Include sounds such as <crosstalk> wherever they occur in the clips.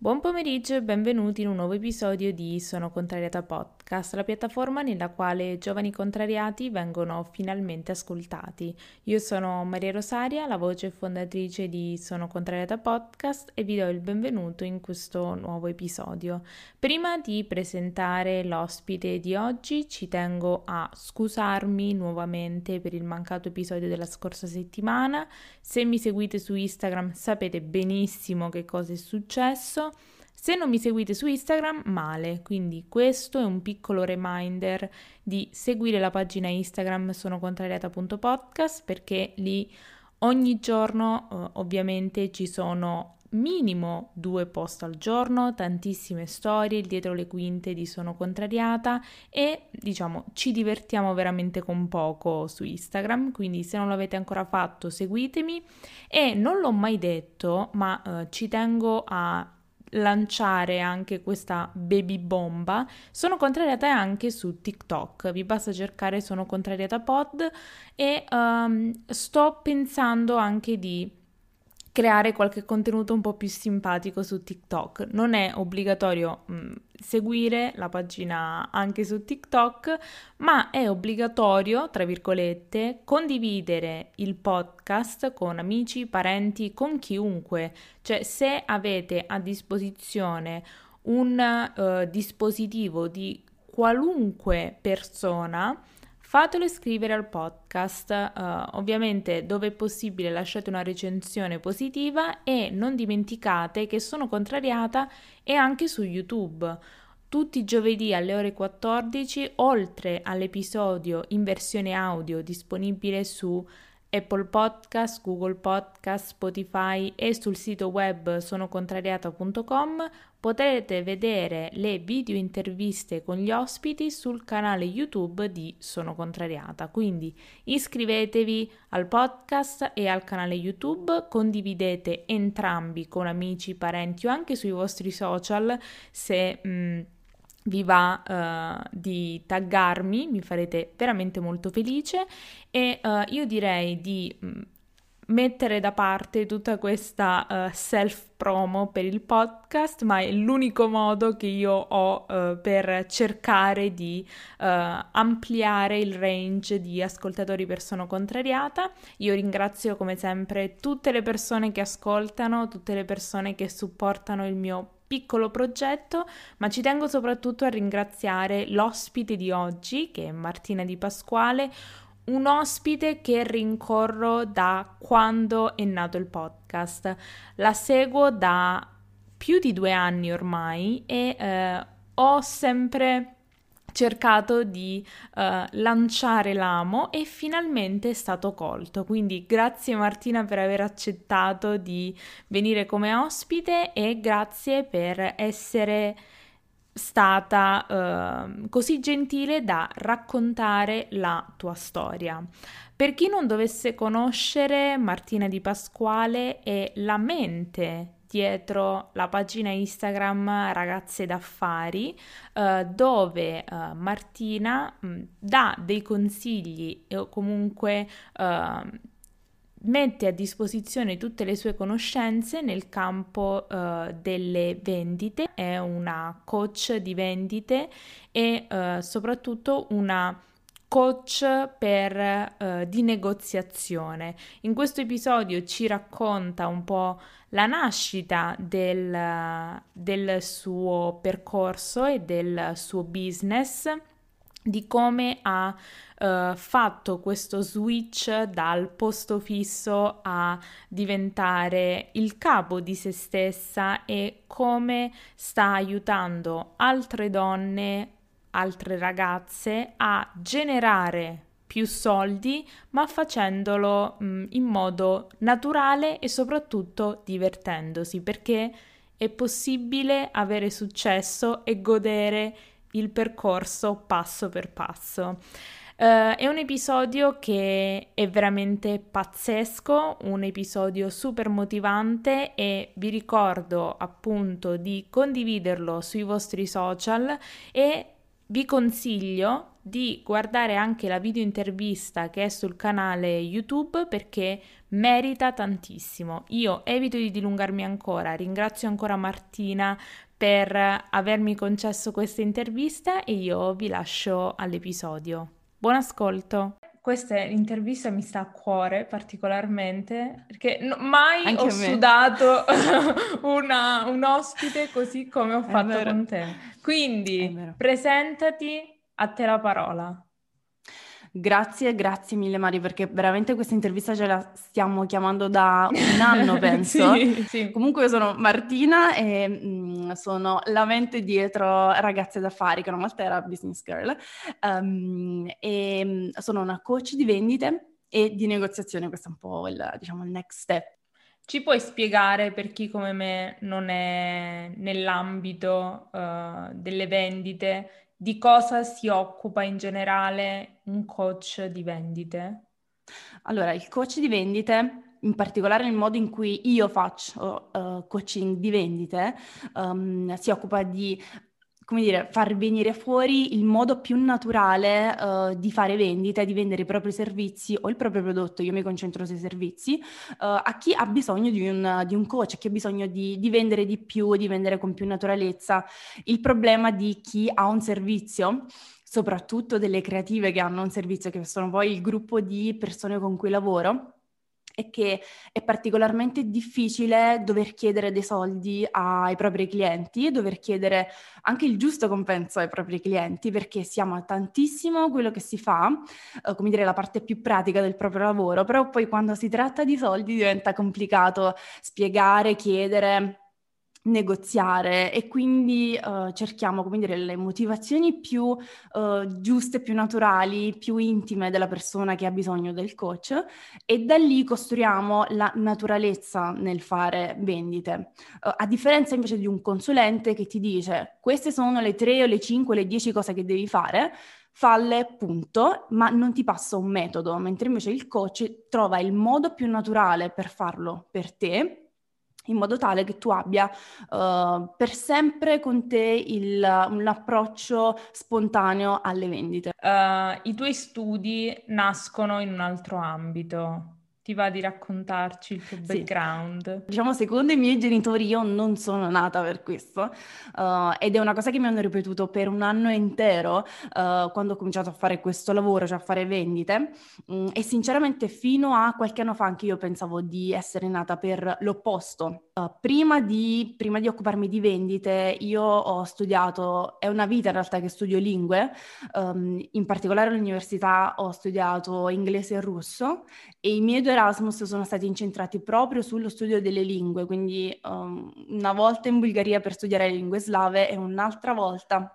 Buon pomeriggio e benvenuti in un nuovo episodio di Sono Contrariata Podcast, la piattaforma nella quale giovani contrariati vengono finalmente ascoltati. Io sono Maria Rosaria, la voce fondatrice di Sono Contrariata Podcast e vi do il benvenuto in questo nuovo episodio. Prima di presentare l'ospite di oggi ci tengo a scusarmi nuovamente per il mancato episodio della scorsa settimana. Se mi seguite su Instagram sapete benissimo che cosa è successo. Se non mi seguite su Instagram, male, quindi questo è un piccolo reminder di seguire la pagina Instagram sono contrariata.podcast perché lì ogni giorno eh, ovviamente ci sono minimo due post al giorno, tantissime storie, dietro le quinte di Sono Contrariata e diciamo ci divertiamo veramente con poco su Instagram, quindi se non l'avete ancora fatto seguitemi. E non l'ho mai detto ma eh, ci tengo a lanciare anche questa baby bomba, sono contrariata anche su TikTok. Vi basta cercare Sono contrariata pod e um, sto pensando anche di creare qualche contenuto un po' più simpatico su TikTok. Non è obbligatorio mh, mm, seguire la pagina anche su TikTok, ma è obbligatorio, tra virgolette, condividere il podcast con amici, parenti, con chiunque. Cioè, se avete a disposizione un uh, dispositivo di qualunque persona, fatelo iscrivere al podcast. Uh, ovviamente, dove è possibile, lasciate una recensione positiva e non dimenticate che sono contrariata e anche su YouTube. Tutti i giovedì alle ore 14, oltre all'episodio in versione audio disponibile su Apple Podcast, Google Podcast, Spotify e sul sito web sonocontrariata.com potrete vedere le video interviste con gli ospiti sul canale YouTube di Sono Contrariata. Quindi iscrivetevi al podcast e al canale YouTube, condividete entrambi con amici, parenti o anche sui vostri social se mh, vi va uh, di taggarmi, mi farete veramente molto felice e uh, io direi di mh, mettere da parte tutta questa uh, self promo per il podcast, ma è l'unico modo che io ho uh, per cercare di uh, ampliare il range di ascoltatori per Sono Contrariata. Io ringrazio come sempre tutte le persone che ascoltano, tutte le persone che supportano il mio piccolo progetto, ma ci tengo soprattutto a ringraziare l'ospite di oggi, che è Martina Di Pasquale, un ospite che rincorro da quando è nato il podcast. La seguo da più di due anni ormai e eh, ho sempre cercato di uh, lanciare l'amo e finalmente è stato colto. Quindi grazie Martina per aver accettato di venire come ospite e grazie per essere stata uh, così gentile da raccontare la tua storia. Per chi non dovesse conoscere Martina Di Pasquale è la mente dietro la pagina Instagram Ragazze d'Affari, eh, dove eh, Martina mh, dà dei consigli o comunque eh, mette a disposizione tutte le sue conoscenze nel campo uh, delle vendite, è una coach di vendite e uh, soprattutto una coach per, uh, di negoziazione. In questo episodio ci racconta un po' la nascita del, del suo percorso e del suo business di come ha uh, fatto questo switch dal posto fisso a diventare il capo di se stessa e come sta aiutando altre donne, altre ragazze a generare più soldi, ma facendolo mh, mm, in modo naturale e soprattutto divertendosi, perché è possibile avere successo e godere il percorso passo per passo. Uh, è un episodio che è veramente pazzesco, un episodio super motivante e vi ricordo appunto di condividerlo sui vostri social e vi consiglio di guardare anche la video intervista che è sul canale YouTube perché merita tantissimo. Io evito di dilungarmi ancora, ringrazio ancora Martina per avermi concesso questa intervista e io vi lascio all'episodio. Buon ascolto! Questa intervista mi sta a cuore particolarmente perché no, mai Anche ho sudato <laughs> una, un ospite così come ho fatto con te. Quindi presentati, a te la parola. Grazie, grazie mille Mari, perché veramente questa intervista ce la stiamo chiamando da un anno, <laughs> penso. sì, sì. Comunque io sono Martina e mh, mm, sono la mente dietro Ragazze d'affari, che una volta era Business Girl, um, e mm, sono una coach di vendite e di negoziazione, questo è un po' il, diciamo, il next step. Ci puoi spiegare per chi come me non è nell'ambito uh, delle vendite di cosa si occupa in generale un coach di vendite? Allora, il coach di vendite, in particolare nel modo in cui io faccio uh, coaching di vendite, um, si occupa di come dire, far venire fuori il modo più naturale uh, di fare vendita, di vendere i propri servizi o il proprio prodotto, io mi concentro sui servizi, uh, a chi ha bisogno di un, di un, coach, a chi ha bisogno di, di vendere di più, di vendere con più naturalezza. Il problema di chi ha un servizio soprattutto delle creative che hanno un servizio, che sono poi il gruppo di persone con cui lavoro, è che è particolarmente difficile dover chiedere dei soldi ai propri clienti, dover chiedere anche il giusto compenso ai propri clienti, perché si ama tantissimo quello che si fa, eh, come dire la parte più pratica del proprio lavoro, però poi quando si tratta di soldi diventa complicato spiegare, chiedere negoziare e quindi uh, cerchiamo, come dire, le motivazioni più uh, giuste, più naturali, più intime della persona che ha bisogno del coach e da lì costruiamo la naturalezza nel fare vendite. Uh, a differenza invece di un consulente che ti dice queste sono le tre o le cinque o le dieci cose che devi fare, falle, punto, ma non ti passa un metodo, mentre invece il coach trova il modo più naturale per farlo per te in modo tale che tu abbia uh, per sempre con te il, un approccio spontaneo alle vendite. Uh, I tuoi studi nascono in un altro ambito. Ti va di raccontarci il tuo background? Sì. Diciamo, secondo i miei genitori io non sono nata per questo uh, ed è una cosa che mi hanno ripetuto per un anno intero uh, quando ho cominciato a fare questo lavoro, cioè a fare vendite um, e sinceramente fino a qualche anno fa anche io pensavo di essere nata per l'opposto. Uh, prima, di, prima di occuparmi di vendite io ho studiato, è una vita in realtà che studio lingue, um, in particolare all'università ho studiato inglese e russo e i miei due Erasmus sono stati incentrati proprio sullo studio delle lingue, quindi um, una volta in Bulgaria per studiare le lingue slave e un'altra volta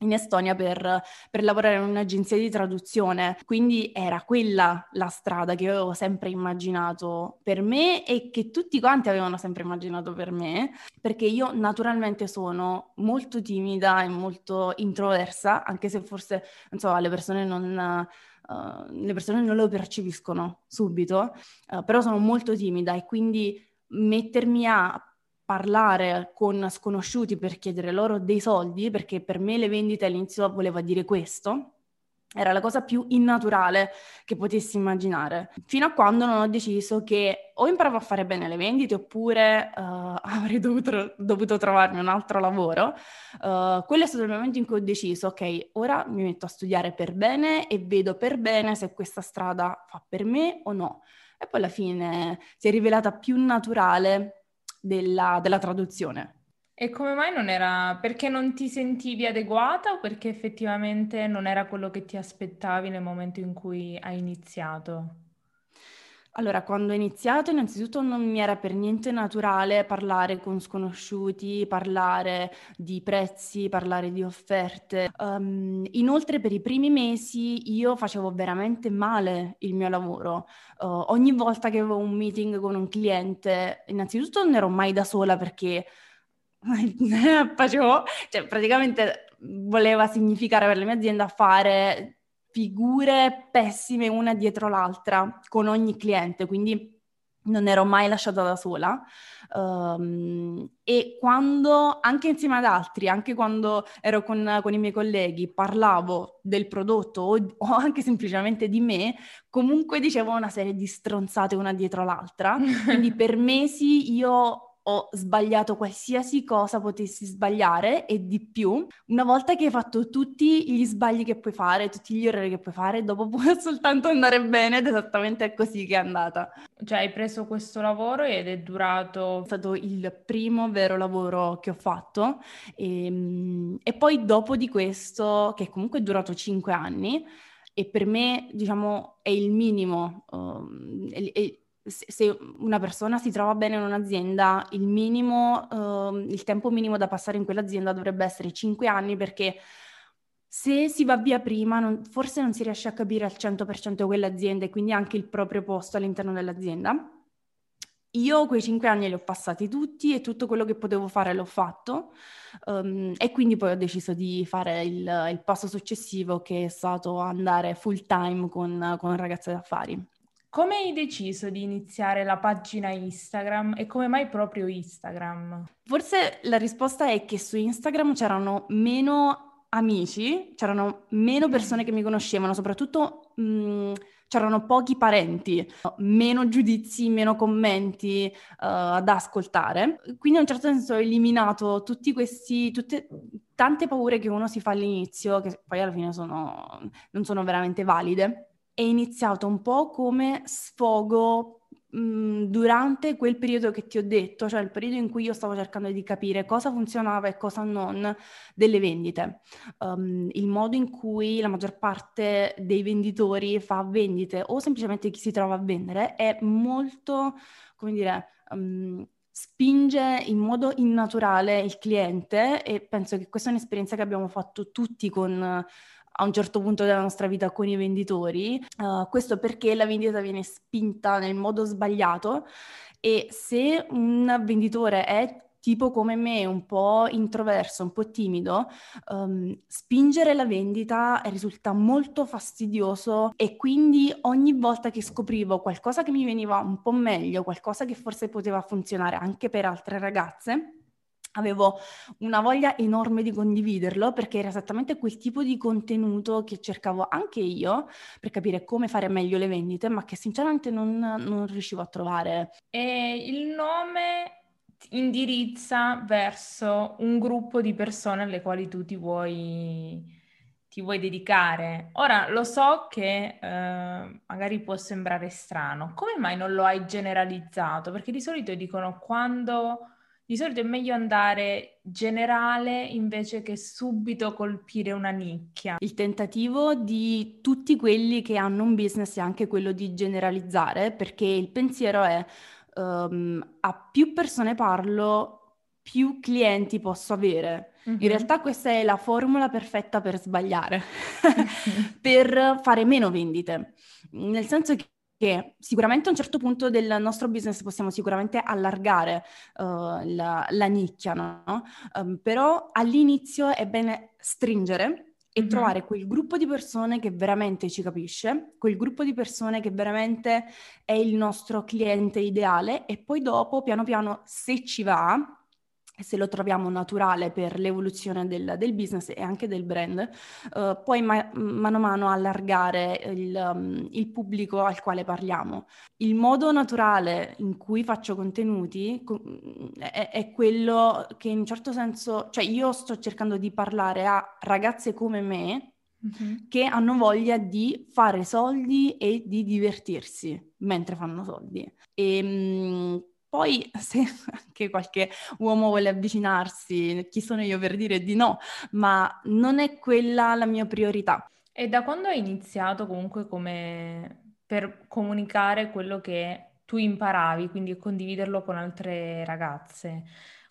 in Estonia per, per, lavorare in un'agenzia di traduzione. Quindi era quella la strada che avevo sempre immaginato per me e che tutti quanti avevano sempre immaginato per me, perché io naturalmente sono molto timida e molto introversa, anche se forse, non so, le persone non uh, le persone non lo percepiscono subito, uh, però sono molto timida e quindi mettermi a parlare con sconosciuti per chiedere loro dei soldi, perché per me le vendite all'inizio voleva dire questo, era la cosa più innaturale che potessi immaginare, fino a quando non ho deciso che o imparavo a fare bene le vendite oppure uh, <laughs> avrei dovuto, dovuto, trovarmi un altro lavoro. Uh, quello è stato il momento in cui ho deciso, ok, ora mi metto a studiare per bene e vedo per bene se questa strada fa per me o no. E poi alla fine si è rivelata più naturale della, della traduzione. E come mai non era? Perché non ti sentivi adeguata o perché effettivamente non era quello che ti aspettavi nel momento in cui hai iniziato? Allora, quando ho iniziato, innanzitutto non mi era per niente naturale parlare con sconosciuti, parlare di prezzi, parlare di offerte. Um, inoltre, per i primi mesi io facevo veramente male il mio lavoro. Uh, ogni volta che avevo un meeting con un cliente, innanzitutto non ero mai da sola perché <laughs> facevo, cioè praticamente voleva significare per la mia azienda fare figure pessime una dietro l'altra con ogni cliente, quindi non ero mai lasciata da sola. Um, e quando, anche insieme ad altri, anche quando ero con, con i miei colleghi, parlavo del prodotto o, <laughs> o, anche semplicemente di me, comunque dicevo una serie di stronzate una dietro l'altra. <laughs> Quindi per mesi io ho sbagliato qualsiasi cosa potessi sbagliare e di più. Una volta che hai fatto tutti gli sbagli che puoi fare, tutti gli errori che puoi fare, dopo <laughs> può soltanto andare bene ed esattamente così che è andata. Cioè hai preso questo lavoro ed è durato... È stato il primo vero lavoro che ho fatto e, ehm, e poi dopo di questo, che comunque è durato cinque anni, e per me, diciamo, è il minimo, um, è, è, se una persona si trova bene in un'azienda, il minimo, uh, il tempo minimo da passare in quell'azienda dovrebbe essere 5 anni perché se si va via prima non, forse non si riesce a capire al 100% quell'azienda e quindi anche il proprio posto all'interno dell'azienda. Io quei 5 anni li ho passati tutti e tutto quello che potevo fare l'ho fatto um, e quindi poi ho deciso di fare il, il, passo successivo che è stato andare full time con, con ragazze d'affari. Come hai deciso di iniziare la pagina Instagram e come mai proprio Instagram? Forse la risposta è che su Instagram c'erano meno amici, c'erano meno persone che mi conoscevano, soprattutto mh, mm, c'erano pochi parenti, meno giudizi, meno commenti uh, da ascoltare. Quindi in un certo senso ho eliminato tutti questi, tutte, tante paure che uno si fa all'inizio, che poi alla fine sono, non sono veramente valide è iniziato un po' come sfogo mh, durante quel periodo che ti ho detto, cioè il periodo in cui io stavo cercando di capire cosa funzionava e cosa non delle vendite. Um, il modo in cui la maggior parte dei venditori fa vendite o semplicemente chi si trova a vendere è molto, come dire, um, spinge in modo innaturale il cliente e penso che questa è un'esperienza che abbiamo fatto tutti con a un certo punto della nostra vita con i venditori. Uh, questo perché la vendita viene spinta nel modo sbagliato e se un venditore è tipo come me, un po' introverso, un po' timido, um, spingere la vendita risulta molto fastidioso e quindi ogni volta che scoprivo qualcosa che mi veniva un po' meglio, qualcosa che forse poteva funzionare anche per altre ragazze, avevo una voglia enorme di condividerlo perché era esattamente quel tipo di contenuto che cercavo anche io per capire come fare meglio le vendite, ma che sinceramente non, non riuscivo a trovare. E il nome indirizza verso un gruppo di persone alle quali tu ti vuoi, ti vuoi dedicare. Ora lo so che eh, magari può sembrare strano, come mai non lo hai generalizzato? Perché di solito dicono quando di solito è meglio andare generale invece che subito colpire una nicchia. Il tentativo di tutti quelli che hanno un business è anche quello di generalizzare, perché il pensiero è um, a più persone parlo, più clienti posso avere. Mm-hmm. In realtà questa è la formula perfetta per sbagliare, <laughs> <laughs> per fare meno vendite. Nel senso che che sicuramente a un certo punto del nostro business possiamo sicuramente allargare uh, la, la, nicchia, no? Um, però all'inizio è bene stringere e mm-hmm. trovare quel gruppo di persone che veramente ci capisce, quel gruppo di persone che veramente è il nostro cliente ideale e poi dopo, piano piano, se ci va, se lo troviamo naturale per l'evoluzione del, del business e anche del brand, uh, poi ma- mano a mano allargare il, um, il, pubblico al quale parliamo. Il modo naturale in cui faccio contenuti co- è, è, quello che in un certo senso, cioè io sto cercando di parlare a ragazze come me mm-hmm. che hanno voglia di fare soldi e di divertirsi mentre fanno soldi. E, mh, poi se anche qualche uomo vuole avvicinarsi, chi sono io per dire di no, ma non è quella la mia priorità. E da quando hai iniziato comunque come per comunicare quello che tu imparavi, quindi condividerlo con altre ragazze?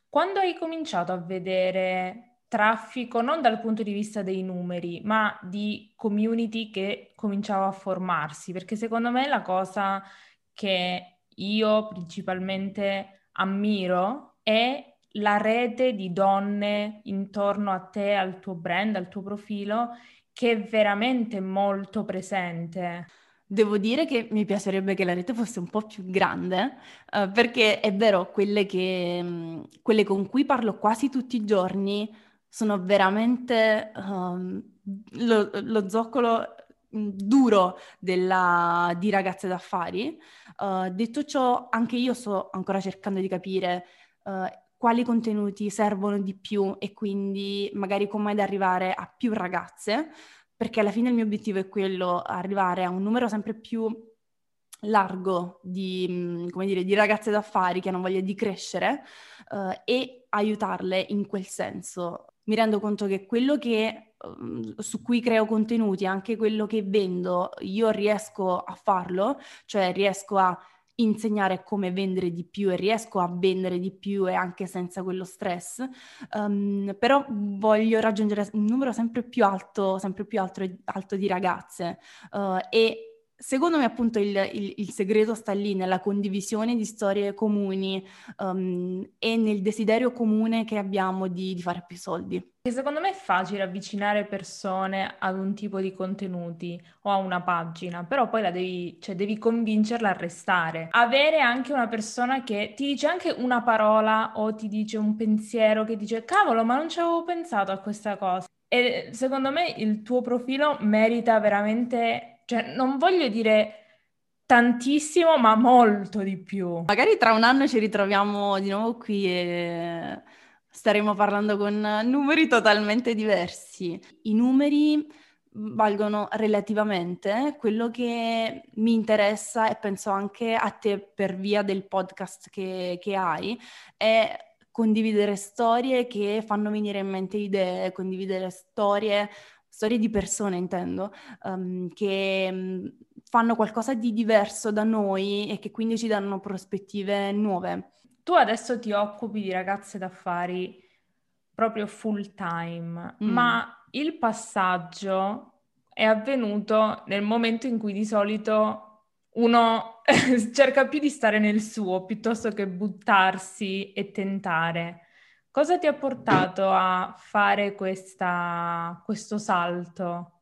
Quando hai cominciato a vedere traffico non dal punto di vista dei numeri, ma di community che cominciava a formarsi? Perché secondo me la cosa che io principalmente ammiro è la rete di donne intorno a te, al tuo brand, al tuo profilo, che è veramente molto presente. Devo dire che mi piacerebbe che la rete fosse un po' più grande, eh, perché è vero, quelle, che, mh, quelle con cui parlo quasi tutti i giorni sono veramente um, lo, lo, zoccolo duro della, di ragazze d'affari. Uh, detto ciò, anche io sto ancora cercando di capire uh, quali contenuti servono di più e quindi magari come ad arrivare a più ragazze perché alla fine il mio obiettivo è quello, arrivare a un numero sempre più largo di, mm, dire, di ragazze d'affari che hanno voglia di crescere uh, e aiutarle in quel senso. Mi rendo conto che quello che, uh, su cui creo contenuti, anche quello che vendo, io riesco a farlo, cioè riesco a insegnare come vendere di più e riesco a vendere di più e anche senza quello stress, um, però voglio raggiungere un numero sempre più alto, sempre più alto, alto di ragazze. Uh, e Secondo me appunto il, il, il, segreto sta lì nella condivisione di storie comuni um, e nel desiderio comune che abbiamo di, di, fare più soldi. E secondo me è facile avvicinare persone ad un tipo di contenuti o a una pagina, però poi la devi, cioè devi convincerla a restare. Avere anche una persona che ti dice anche una parola o ti dice un pensiero che dice cavolo ma non ci avevo pensato a questa cosa. E secondo me il tuo profilo merita veramente cioè non voglio dire tantissimo, ma molto di più. Magari tra un anno ci ritroviamo di nuovo qui e staremo parlando con numeri totalmente diversi. I numeri valgono relativamente, quello che mi interessa e penso anche a te per via del podcast che, che hai è condividere storie che fanno venire in mente idee, condividere storie storie di persone intendo, um, che um, fanno qualcosa di diverso da noi e che quindi ci danno prospettive nuove. Tu adesso ti occupi di ragazze d'affari proprio full time, mm. ma il passaggio è avvenuto nel momento in cui di solito uno <laughs> cerca più di stare nel suo piuttosto che buttarsi e tentare. Cosa ti ha portato a fare questa, questo salto?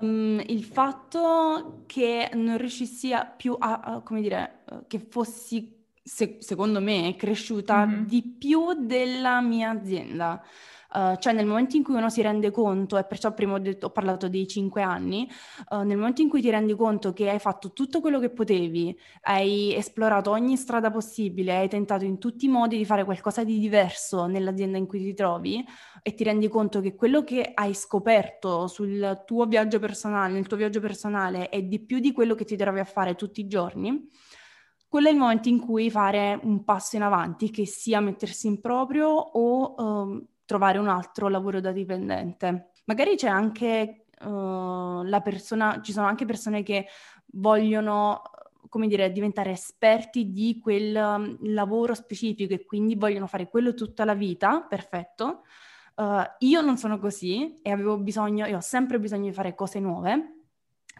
Um, il fatto che non riuscissi a più a, a come dire, che fossi, se, secondo me, cresciuta mm-hmm. di più della mia azienda. Uh, cioè nel momento in cui uno si rende conto, e perciò prima ho, detto, ho parlato dei cinque anni, uh, nel momento in cui ti rendi conto che hai fatto tutto quello che potevi, hai esplorato ogni strada possibile, hai tentato in tutti i modi di fare qualcosa di diverso nell'azienda in cui ti trovi e ti rendi conto che quello che hai scoperto sul tuo viaggio personale, nel tuo viaggio personale, è di più di quello che ti trovi a fare tutti i giorni, quello è il momento in cui fare un passo in avanti, che sia mettersi in proprio o um, trovare un altro lavoro da dipendente. Magari c'è anche uh, la persona, ci sono anche persone che vogliono come dire, diventare esperti di quel um, lavoro specifico e quindi vogliono fare quello tutta la vita, perfetto. Uh, io non sono così e avevo bisogno, e ho sempre bisogno di fare cose nuove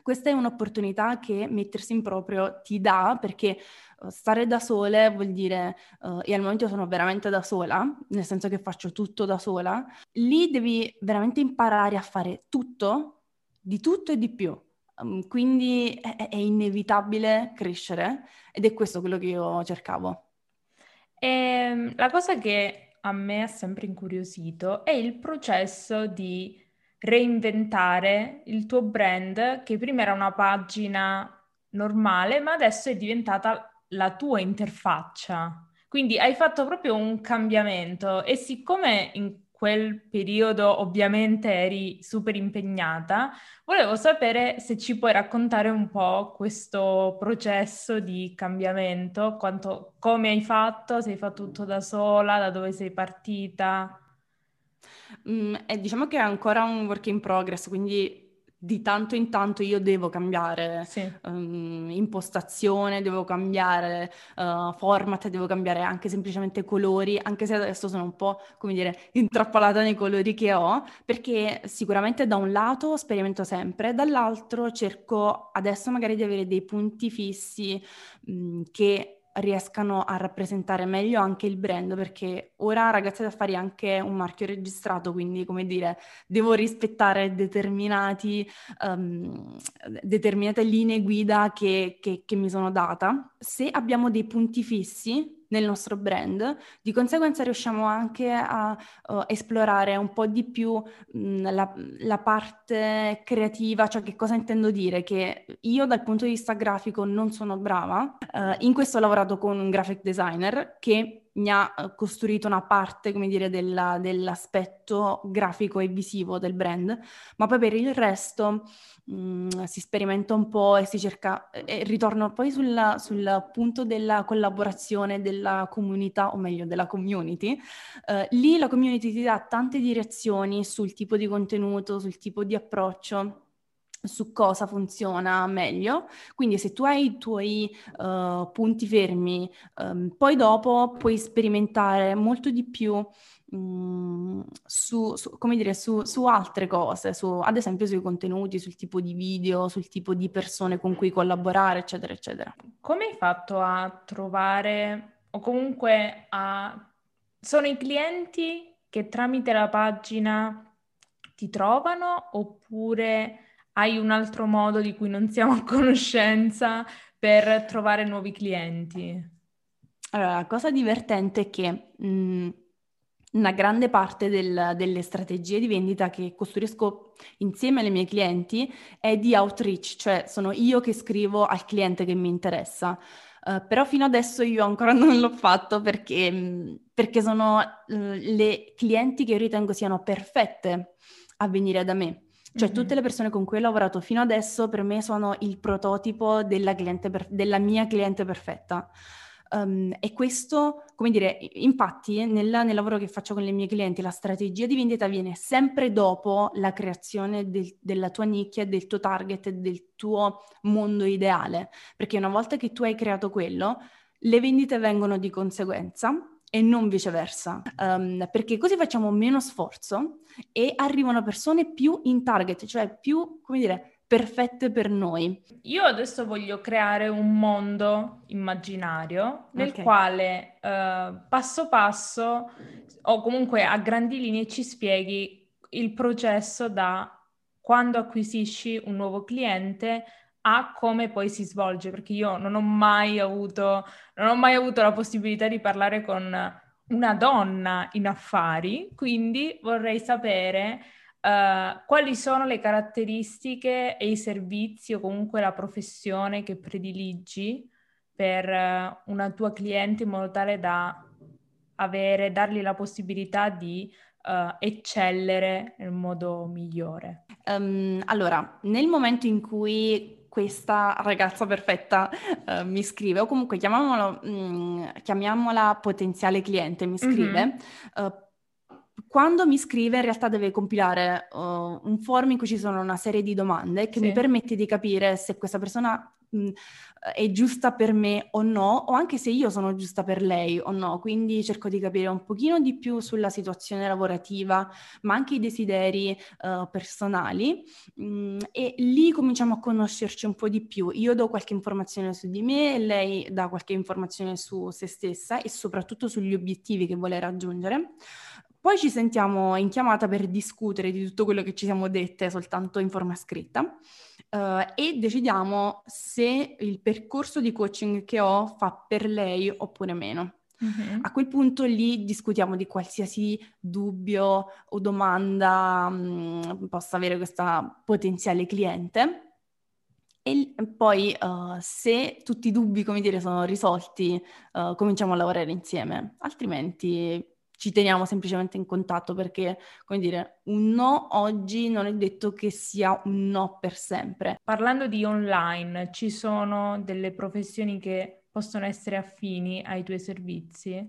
questa è un'opportunità che mettersi in proprio ti dà perché uh, stare da sole vuol dire, uh, e al momento sono veramente da sola, nel senso che faccio tutto da sola, lì devi veramente imparare a fare tutto, di tutto e di più. Um, quindi è, è inevitabile crescere ed è questo quello che io cercavo. E, ehm, la cosa che a me ha sempre incuriosito è il processo di reinventare il tuo brand, che prima era una pagina normale, ma adesso è diventata la tua interfaccia. Quindi hai fatto proprio un cambiamento e siccome in quel periodo ovviamente eri super impegnata, volevo sapere se ci puoi raccontare un po' questo processo di cambiamento, quanto, come hai fatto, se hai fatto tutto da sola, da dove sei partita. Mm, e diciamo che è ancora un work in progress, quindi di tanto in tanto io devo cambiare sì. um, impostazione, devo cambiare uh, format, devo cambiare anche semplicemente colori, anche se adesso sono un po', come dire, intrappolata nei colori che ho, perché sicuramente da un lato sperimento sempre, dall'altro cerco adesso magari di avere dei punti fissi mh, che riescano a rappresentare meglio anche il brand, perché ora Ragazzi d'affari è anche un marchio registrato, quindi come dire, devo rispettare determinati, um, determinate linee guida che, che, che mi sono data. Se abbiamo dei punti fissi, nel nostro brand, di conseguenza riusciamo anche a uh, esplorare un po' di più mh, la, la, parte creativa, cioè che cosa intendo dire? Che io dal punto di vista grafico non sono brava, uh, in questo ho lavorato con un graphic designer che mi ha eh, costruito una parte, come dire, della, dell'aspetto grafico e visivo del brand, ma poi per il resto mh, mm, si sperimenta un po' e si cerca, e ritorno poi sulla, sul punto della collaborazione della comunità, o meglio della community. Uh, lì la community ti dà tante direzioni sul tipo di contenuto, sul tipo di approccio su cosa funziona meglio. Quindi se tu hai i tuoi uh, punti fermi, um, poi dopo puoi sperimentare molto di più um, su, su, dire, su, su altre cose, ad esempio sui contenuti, sul tipo di video, sul tipo di persone con cui collaborare, eccetera, eccetera. Come hai fatto a trovare o comunque a... Sono i clienti che tramite la pagina ti trovano oppure hai un altro modo di cui non siamo a conoscenza per trovare nuovi clienti? Allora, la cosa divertente è che mh, una grande parte del, delle strategie di vendita che costruisco insieme alle mie clienti è di outreach, cioè sono io che scrivo al cliente che mi interessa. Uh, però fino adesso io ancora <laughs> non l'ho fatto perché, perché sono uh, le clienti che io ritengo siano perfette a venire da me. Cioè, mm-hmm. tutte le persone con cui ho lavorato fino adesso per me sono il prototipo della, per- della mia cliente perfetta. Um, e questo, come dire, infatti nel, nel, lavoro che faccio con le mie clienti, la strategia di vendita viene sempre dopo la creazione del, della tua nicchia, del tuo target, del tuo mondo ideale. Perché una volta che tu hai creato quello, le vendite vengono di conseguenza e non viceversa, um, perché così facciamo meno sforzo e arrivano persone più in target, cioè più, come dire, perfette per noi. Io adesso voglio creare un mondo immaginario nel okay. quale uh, passo passo o comunque a grandi linee ci spieghi il processo da quando acquisisci un nuovo cliente a come poi si svolge, perché io non ho mai avuto, ho mai avuto la possibilità di parlare con una donna in affari, quindi vorrei sapere uh, quali sono le caratteristiche e i servizi o comunque la professione che prediligi per uh, una tua cliente in modo tale da avere, dargli la possibilità di uh, eccellere nel modo migliore. Um, allora, nel momento in cui questa ragazza perfetta uh, mi scrive, o comunque chiamiamola, mm, chiamiamola potenziale cliente, mi scrive, mm-hmm. uh, quando mi scrive in realtà deve compilare uh, un form in cui ci sono una serie di domande che sì. mi permette di capire se questa persona mh, è giusta per me o no, o anche se io sono giusta per lei o no. Quindi cerco di capire un pochino di più sulla situazione lavorativa, ma anche i desideri uh, personali mh, e lì cominciamo a conoscerci un po' di più. Io do qualche informazione su di me, lei dà qualche informazione su se stessa e soprattutto sugli obiettivi che vuole raggiungere. Poi ci sentiamo in chiamata per discutere di tutto quello che ci siamo dette soltanto in forma scritta uh, e decidiamo se il percorso di coaching che ho fa per lei oppure meno. Mm-hmm. A quel punto lì discutiamo di qualsiasi dubbio o domanda mh, mm, possa avere questa potenziale cliente. E poi, uh, se tutti i dubbi, come dire, sono risolti, uh, cominciamo a lavorare insieme. Altrimenti ci teniamo semplicemente in contatto perché, come dire, un no oggi non è detto che sia un no per sempre. Parlando di online, ci sono delle professioni che possono essere affini ai tuoi servizi?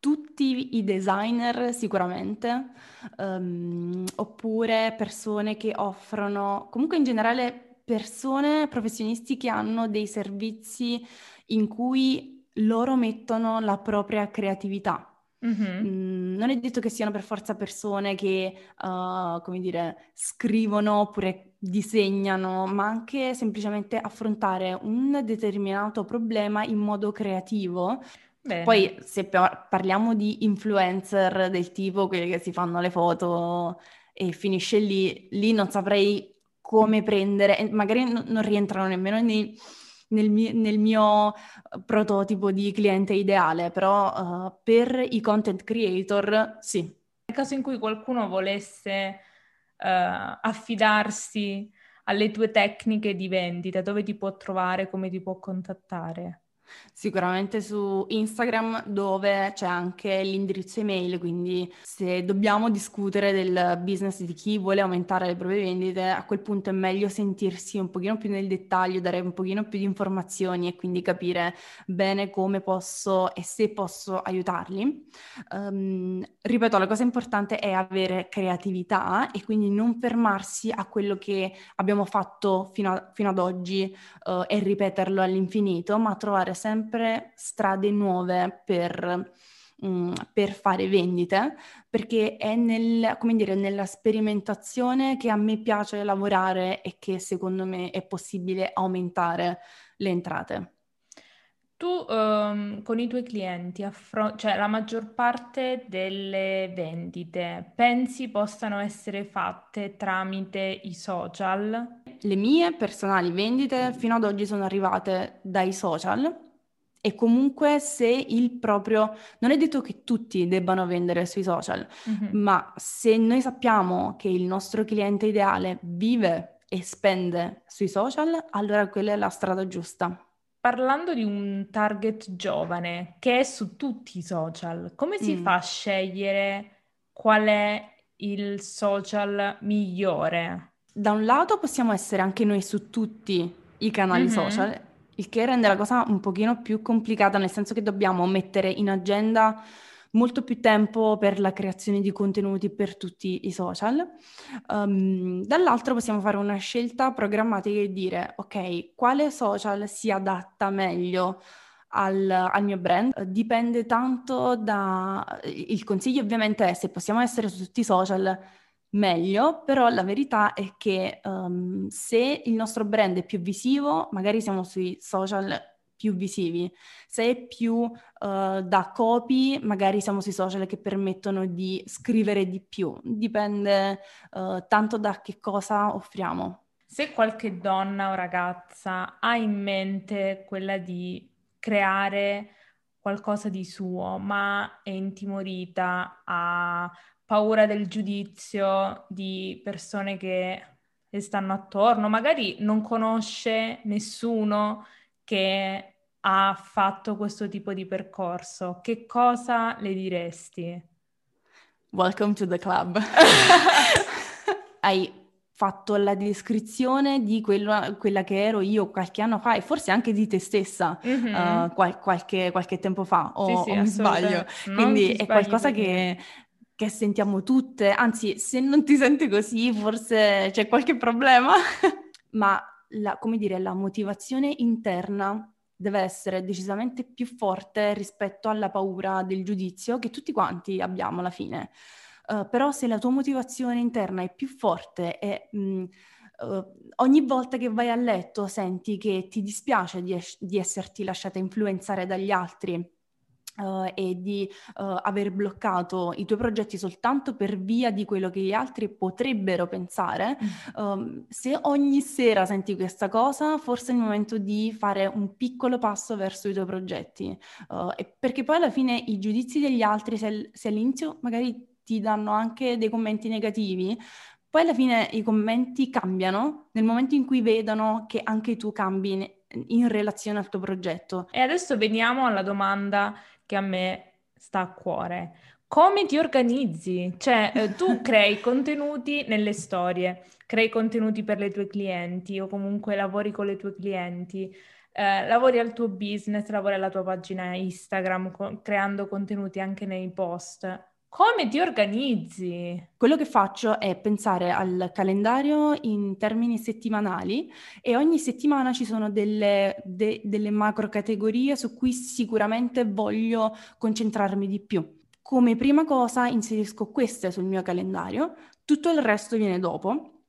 Tutti i designer sicuramente, um, oppure persone che offrono, comunque in generale persone, professionisti che hanno dei servizi in cui loro mettono la propria creatività Mm-hmm. Mm, non è detto che siano per forza persone che, uh, come dire, scrivono oppure disegnano, ma anche semplicemente affrontare un determinato problema in modo creativo. Bene. Poi se parliamo di influencer del tipo quelli che si fanno le foto e finisce lì, lì non saprei come prendere, magari non rientrano nemmeno nei nel mio, nel mio eh, prototipo di cliente ideale, però uh, per i content creator sì. Nel caso in cui qualcuno volesse uh, affidarsi alle tue tecniche di vendita, dove ti può trovare, come ti può contattare? Sicuramente su Instagram dove c'è anche l'indirizzo email, quindi se dobbiamo discutere del business di chi vuole aumentare le proprie vendite, a quel punto è meglio sentirsi un pochino più nel dettaglio, dare un pochino più di informazioni e quindi capire bene come posso e se posso aiutarli. Um, ripeto, la cosa importante è avere creatività e quindi non fermarsi a quello che abbiamo fatto fino, a, fino ad oggi uh, e ripeterlo all'infinito, ma trovare sempre strade nuove per, um, per fare vendite, perché è nel, dire, nella sperimentazione che a me piace lavorare e che secondo me è possibile aumentare le entrate. Tu um, con i tuoi clienti, affron- cioè la maggior parte delle vendite, pensi possano essere fatte tramite i social? Le mie personali vendite fino ad oggi sono arrivate dai social e comunque se il proprio, non è detto che tutti debbano vendere sui social, mm-hmm. ma se noi sappiamo che il nostro cliente ideale vive e spende sui social, allora quella è la strada giusta. Parlando di un target giovane che è su tutti i social, come si mm. fa a scegliere qual è il social migliore? Da un lato possiamo essere anche noi su tutti i canali mm-hmm. social il che rende la cosa un pochino più complicata, nel senso che dobbiamo mettere in agenda molto più tempo per la creazione di contenuti per tutti i social. Um, dall'altro possiamo fare una scelta programmatica e dire, ok, quale social si adatta meglio al, al, mio brand? Dipende tanto da... Il consiglio ovviamente è se possiamo essere su tutti i social meglio, però la verità è che um, se il nostro brand è più visivo, magari siamo sui social più visivi. Se è più uh, da copy, magari siamo sui social che permettono di scrivere di più. Dipende uh, tanto da che cosa offriamo. Se qualche donna o ragazza ha in mente quella di creare qualcosa di suo, ma è intimorita, ha paura del giudizio di persone che le stanno attorno, magari non conosce nessuno che ha fatto questo tipo di percorso, che cosa le diresti? Welcome to the club. <laughs> Hai fatto la descrizione di quello, quella che ero io qualche anno fa e forse anche di te stessa mm-hmm. uh, qual- qualche, qualche, tempo fa, o, sì, sì, o mi sbaglio. Quindi è qualcosa che che sentiamo tutte, anzi se non ti senti così forse c'è qualche problema, <laughs> ma la, come dire, la motivazione interna deve essere decisamente più forte rispetto alla paura del giudizio che tutti quanti abbiamo alla fine. Uh, però se la tua motivazione interna è più forte e mh, uh, ogni volta che vai a letto senti che ti dispiace di, es- di esserti lasciata influenzare dagli altri Uh, e di uh, aver bloccato i tuoi progetti soltanto per via di quello che gli altri potrebbero pensare, um, se ogni sera senti questa cosa, forse è il momento di fare un piccolo passo verso i tuoi progetti, uh, perché poi alla fine i giudizi degli altri, se, se all'inizio magari ti danno anche dei commenti negativi, poi alla fine i commenti cambiano nel momento in cui vedono che anche tu cambi in relazione al tuo progetto. E adesso veniamo alla domanda che a me sta a cuore. Come ti organizzi? Cioè, eh, tu <laughs> crei contenuti nelle storie, crei contenuti per le tue clienti o comunque lavori con le tue clienti, eh, lavori al tuo business, lavori alla tua pagina Instagram, co- creando contenuti anche nei post. Come ti organizzi? Quello che faccio è pensare al calendario in termini settimanali e ogni settimana ci sono delle, de, delle macro categorie su cui sicuramente voglio concentrarmi di più come prima cosa inserisco queste sul mio calendario, tutto il resto viene dopo.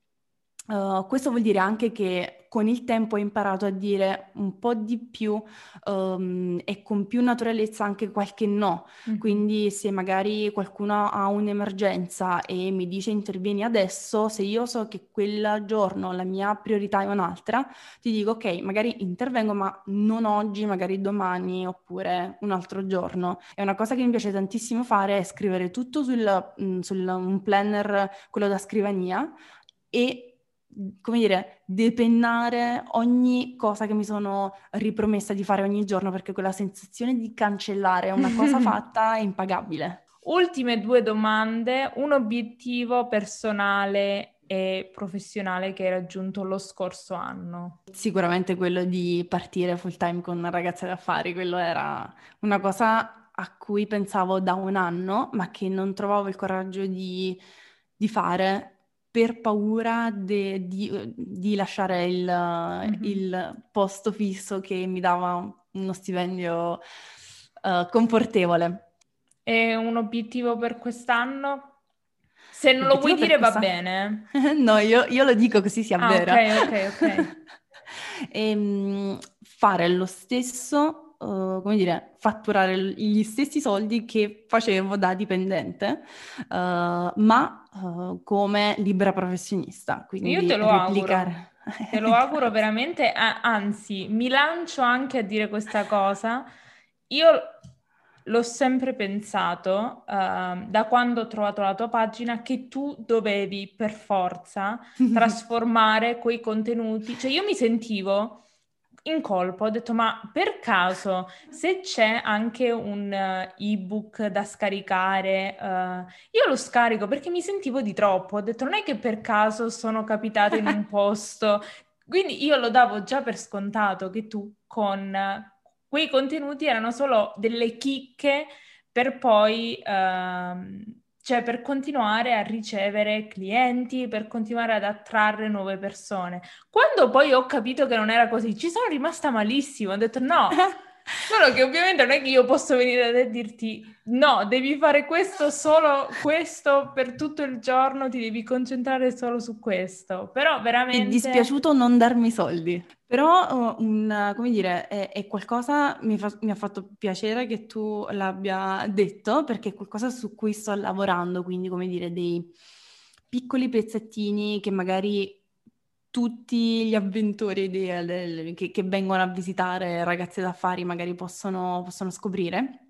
Uh, questo vuol dire anche che con il tempo ho imparato a dire un po' di più um, e con più naturalezza anche qualche no. Mm. Quindi se magari qualcuno ha un'emergenza e mi dice intervieni adesso, se io so che quel giorno la mia priorità è un'altra, ti dico ok, magari intervengo ma non oggi, magari domani oppure un altro giorno. È una cosa che mi piace tantissimo fare è scrivere tutto sul, mm, sul un planner, quello da scrivania e come dire, depennare ogni cosa che mi sono ripromessa di fare ogni giorno, perché quella sensazione di cancellare una cosa <laughs> fatta è impagabile. Ultime due domande, un obiettivo personale e professionale che hai raggiunto lo scorso anno? Sicuramente quello di partire full time con ragazze d'affari, quello era una cosa a cui pensavo da un anno, ma che non trovavo il coraggio di, di fare per paura de, di, di, lasciare il, mm-hmm. il, posto fisso che mi dava uno stipendio uh, confortevole. E un obiettivo per quest'anno? Se non lo vuoi dire va bene. <laughs> no, io, io, lo dico così sia ah, vera. Ok, ok, ok. <laughs> e, um, fare lo stesso Uh, come dire, fatturare gli stessi soldi che facevo da dipendente, uh, ma uh, come libera professionista. Quindi Io te lo replicare... auguro. Te <laughs> lo auguro veramente, anzi, mi lancio anche a dire questa cosa. Io l'ho sempre pensato da quando ho trovato la tua pagina che tu dovevi per forza <laughs> trasformare quei contenuti. Cioè, io mi sentivo in colpo ho detto ma per caso se c'è anche un uh, ebook da scaricare uh, io lo scarico perché mi sentivo di troppo ho detto non è che per caso sono capitata in un <laughs> posto? Quindi io lo davo già per scontato che tu con uh, quei contenuti erano solo delle chicche per poi uh, cioè per continuare a ricevere clienti, per continuare ad attrarre nuove persone. Quando poi ho capito che non era così, ci sono rimasta malissimo, ho detto no, <laughs> Solo che ovviamente non è che io posso venire a dirti no, devi fare questo, solo questo per tutto il giorno, ti devi concentrare solo su questo. Però veramente... Mi è dispiaciuto non darmi soldi. Però, uh, un, come dire, è, è qualcosa, mi, fa, mi, ha fatto piacere che tu l'abbia detto, perché è qualcosa su cui sto lavorando, quindi, come dire, dei piccoli pezzettini che magari tutti gli avventori di, del, che, che, vengono a visitare ragazzi d'affari magari possono, possono scoprire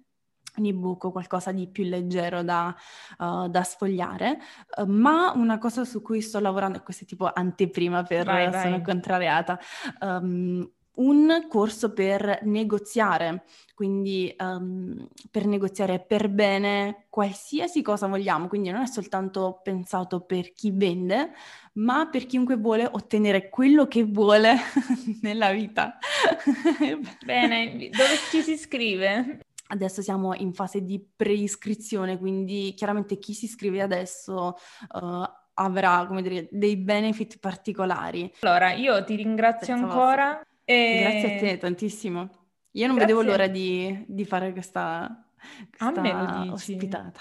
un ebook o qualcosa di più leggero da, uh, da sfogliare, uh, ma una cosa su cui sto lavorando, e questo è tipo anteprima per vai, vai. sono contrariata, um, un corso per negoziare, quindi um, per negoziare per bene qualsiasi cosa vogliamo, quindi non è soltanto pensato per chi vende, ma per chiunque vuole ottenere quello che vuole <laughs> nella vita. <laughs> Bene, dove ci si iscrive? Adesso siamo in fase di preiscrizione, quindi chiaramente chi si iscrive adesso uh, avrà, come dire, dei benefit particolari. Allora, io ti ringrazio Senza ancora. E... Grazie a te tantissimo. Io non Grazie. vedevo l'ora di, di fare questa, questa ospitata.